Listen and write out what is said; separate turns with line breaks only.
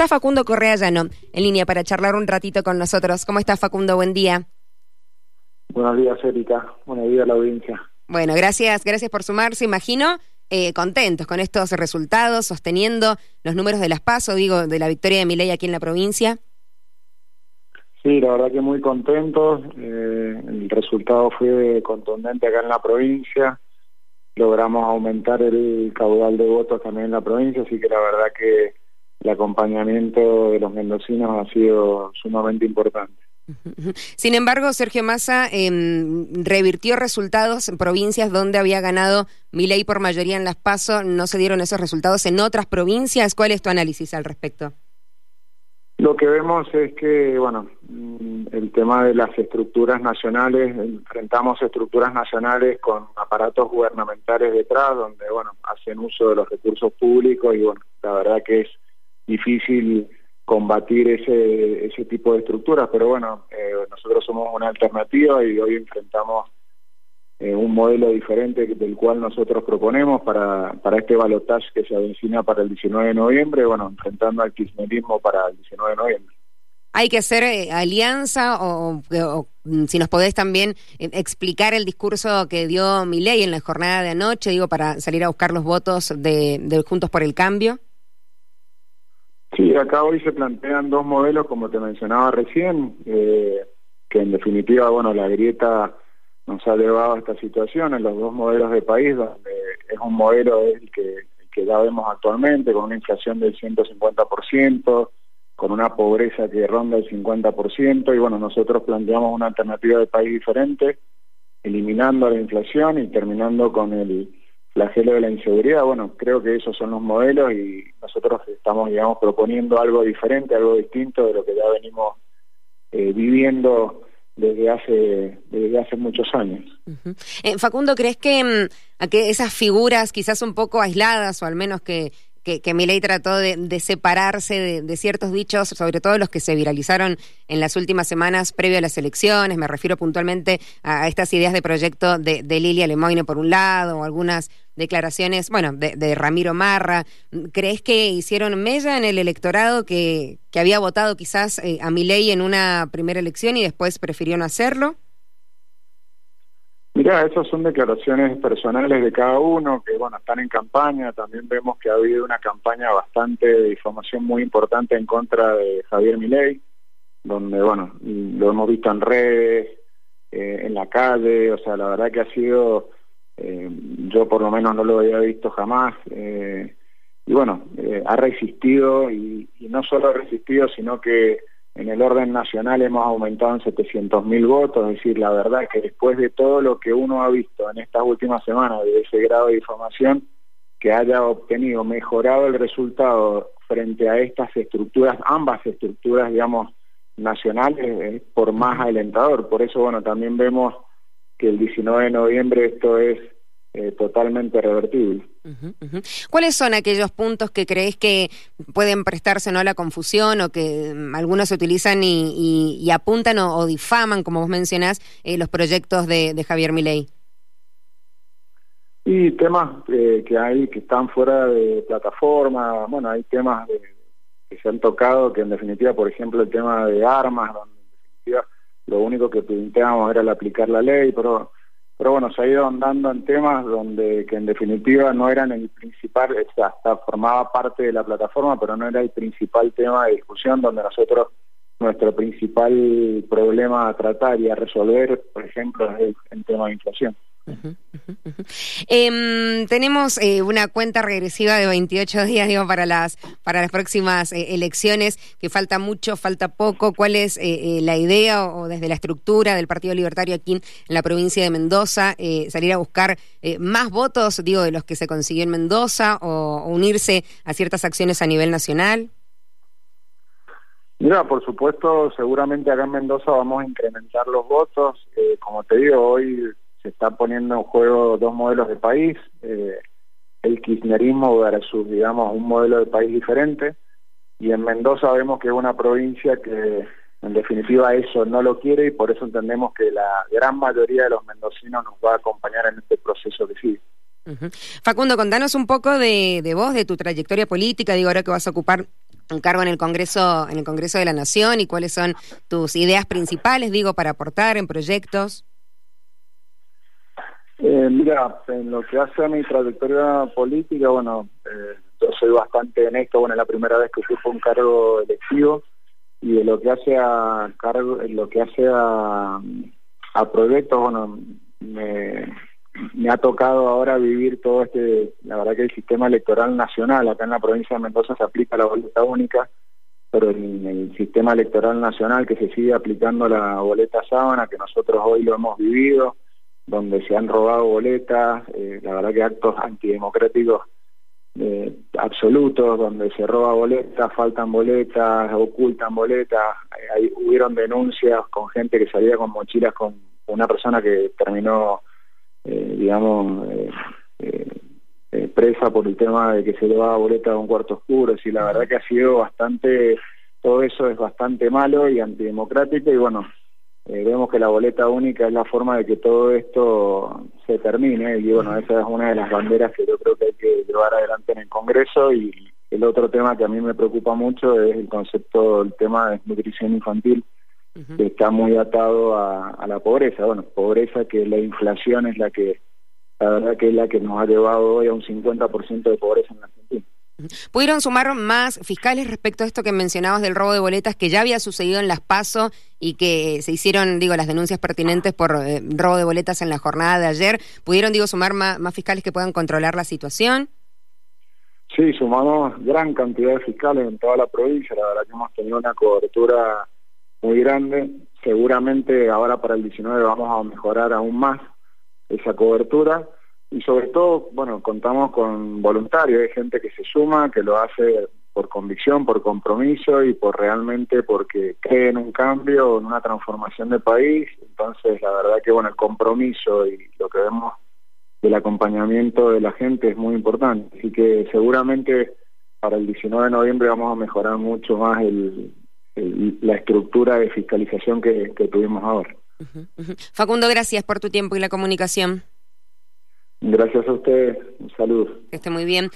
Está Facundo Correa Llano en línea para charlar un ratito con nosotros. ¿Cómo está Facundo? Buen día.
Buenos días, Erika. Buenos días a la audiencia.
Bueno, gracias, gracias por sumarse. Imagino eh, contentos con estos resultados, sosteniendo los números de las PASO, digo, de la victoria de Milei aquí en la provincia.
Sí, la verdad que muy contentos. Eh, el resultado fue contundente acá en la provincia logramos aumentar el caudal de votos también en la provincia, así que la verdad que el acompañamiento de los mendocinos ha sido sumamente importante.
Sin embargo, Sergio Massa em, revirtió resultados en provincias donde había ganado ley por mayoría en las PASO. ¿No se dieron esos resultados en otras provincias? ¿Cuál es tu análisis al respecto?
Lo que vemos es que, bueno, mm, el tema de las estructuras nacionales, enfrentamos estructuras nacionales con aparatos gubernamentales detrás, donde, bueno, hacen uso de los recursos públicos y, bueno, la verdad que es difícil combatir ese, ese tipo de estructuras, pero bueno, eh, nosotros somos una alternativa y hoy enfrentamos eh, un modelo diferente del cual nosotros proponemos para, para este balotaje que se avecina para el 19 de noviembre, bueno, enfrentando al kirchnerismo para el 19 de noviembre.
¿Hay que hacer eh, alianza o, si nos podés también explicar el discurso que dio Milei en la jornada de anoche, digo, para salir a buscar los votos de, de Juntos por el Cambio?
Sí, acá hoy se plantean dos modelos, como te mencionaba recién, que en definitiva, bueno, la grieta nos ha llevado a esta situación en los dos modelos de país, donde es un modelo el que, que ya vemos actualmente, con una inflación del 150%, con una pobreza que ronda el 50%, y bueno, nosotros planteamos una alternativa de país diferente, eliminando la inflación y terminando con el flagelo de la inseguridad. Bueno, creo que esos son los modelos y nosotros estamos, digamos, proponiendo algo diferente, algo distinto de lo que ya venimos eh, viviendo desde hace desde hace muchos años.
Eh, Facundo, ¿crees que, mm, que esas figuras quizás un poco aisladas o al menos que que, que Milei trató de, separarse de, ciertos dichos, sobre todo los que se viralizaron en las últimas semanas previo a las elecciones. Me refiero puntualmente a, estas ideas de proyecto de, Lilia Lemoine por un lado, o algunas declaraciones, bueno, de, Ramiro Marra. ¿Crees que hicieron mella en el electorado que, que había votado quizás eh, a Milei en una primera elección y después prefirió no hacerlo?
Mira, esas son declaraciones personales de cada uno que, bueno, están en campaña. También vemos que ha habido una campaña bastante de difamación muy importante en contra de Javier Milei, donde, bueno, lo hemos visto en redes, eh, en la calle, o sea, la verdad que ha sido, eh, yo por lo menos no lo había visto jamás. Eh, y bueno, ha resistido y no solo ha resistido, sino que en el orden nacional hemos aumentado en 700 mil votos, es decir, la verdad que después de todo lo que uno ha visto en estas últimas semanas de ese grado de información, que haya obtenido, mejorado el resultado frente a estas estructuras, ambas estructuras, digamos, nacionales, es por más alentador. Por eso, bueno, también vemos que el 19 de noviembre esto es eh, totalmente revertible.
¿Cuáles son aquellos puntos que crees que pueden prestarse ¿no? a la confusión o que mm, algunos utilizan y, apuntan o, difaman, como vos mencionás, eh, los proyectos de, Javier Milei?
Y temas eh, que hay que están fuera de plataforma, bueno, hay temas que se han tocado que en definitiva, por ejemplo, el tema de armas, donde en definitiva lo único que planteábamos era el aplicar la ley, pero pero bueno, se ha ido andando en temas donde que en definitiva no eran el principal, hasta formaba parte de la plataforma, pero no era el principal tema de discusión donde nosotros nuestro principal problema a tratar y a resolver, por ejemplo, es el tema de inflación.
Em, tenemos eh, una cuenta regresiva de 28 días, digo, para las para las próximas eh, elecciones, que falta mucho, falta poco. ¿Cuál es eh, la idea o, desde la estructura del Partido Libertario aquí en la provincia de Mendoza? salir a buscar más votos, digo, de los que se consiguió en Mendoza o, unirse a ciertas acciones a nivel nacional.
Mira, por supuesto, seguramente acá en Mendoza vamos a incrementar los votos. como te digo, hoy se está poniendo en juego dos modelos de país, eh, el kirchnerismo versus, digamos, un modelo de país diferente, y en Mendoza vemos que es una provincia que en definitiva eso no lo quiere y por eso entendemos que la gran mayoría de los mendocinos nos va a acompañar en este proceso de sigue.
Facundo, contanos un poco de, de vos, de tu trayectoria política, digo, ahora que vas a ocupar un cargo en el Congreso, en el Congreso de la Nación y cuáles son tus ideas principales, digo, para aportar en proyectos.
Eh, mira, en lo que hace a mi trayectoria política, bueno, eh, yo soy bastante honesto, bueno, es la primera vez que ocupo un cargo electivo y de lo que hace a cargo, lo que hace a, proyectos, bueno, me ha tocado ahora vivir todo este, la verdad que el sistema electoral nacional, acá en la provincia de Mendoza se aplica la boleta única, pero en el sistema electoral nacional que se sigue aplicando la boleta sábana, que nosotros hoy lo hemos vivido, donde se han robado boletas, eh, la verdad que actos antidemocráticos eh, absolutos, donde se roba boletas, faltan boletas, ocultan boletas, eh, hubieron denuncias con gente que salía con mochilas con una persona que terminó, digamos, presa por el tema de que se le va boleta a un cuarto oscuro, y la verdad que ha sido bastante, todo eso es bastante malo y antidemocrático y bueno, eh, vemos que la boleta única es la forma de que todo esto se termine y bueno, esa es una de las banderas que yo creo que hay que llevar adelante en el Congreso y el otro tema que a mí me preocupa mucho es el concepto, el tema de nutrición infantil, que está muy atado a, a, la pobreza. Bueno, pobreza que la inflación es la que, la verdad que es la que nos ha llevado hoy a un 50% de pobreza en la Argentina.
¿Pudieron sumar más fiscales respecto a esto que mencionabas del robo de boletas que ya había sucedido en las PASO y que se hicieron, digo, las denuncias pertinentes por eh, robo de boletas en la jornada de ayer? ¿Pudieron, digo, sumar más, fiscales que puedan controlar la situación?
Sí, sumamos gran cantidad de fiscales en toda la provincia. La verdad que hemos tenido una cobertura muy grande. Seguramente ahora para el 19 vamos a mejorar aún más esa cobertura y sobre todo, bueno, contamos con voluntarios, hay gente que se suma, que lo hace por convicción, por compromiso y por realmente porque cree en un cambio, en una transformación del país. Entonces, la verdad que, bueno, el compromiso y lo que vemos del acompañamiento de la gente es muy importante. Así que seguramente para el 19 de noviembre vamos a mejorar mucho más el, la estructura de fiscalización que, tuvimos ahora.
Facundo, gracias por tu tiempo y la comunicación.
Gracias a ustedes. Un saludo.
Que esté muy bien.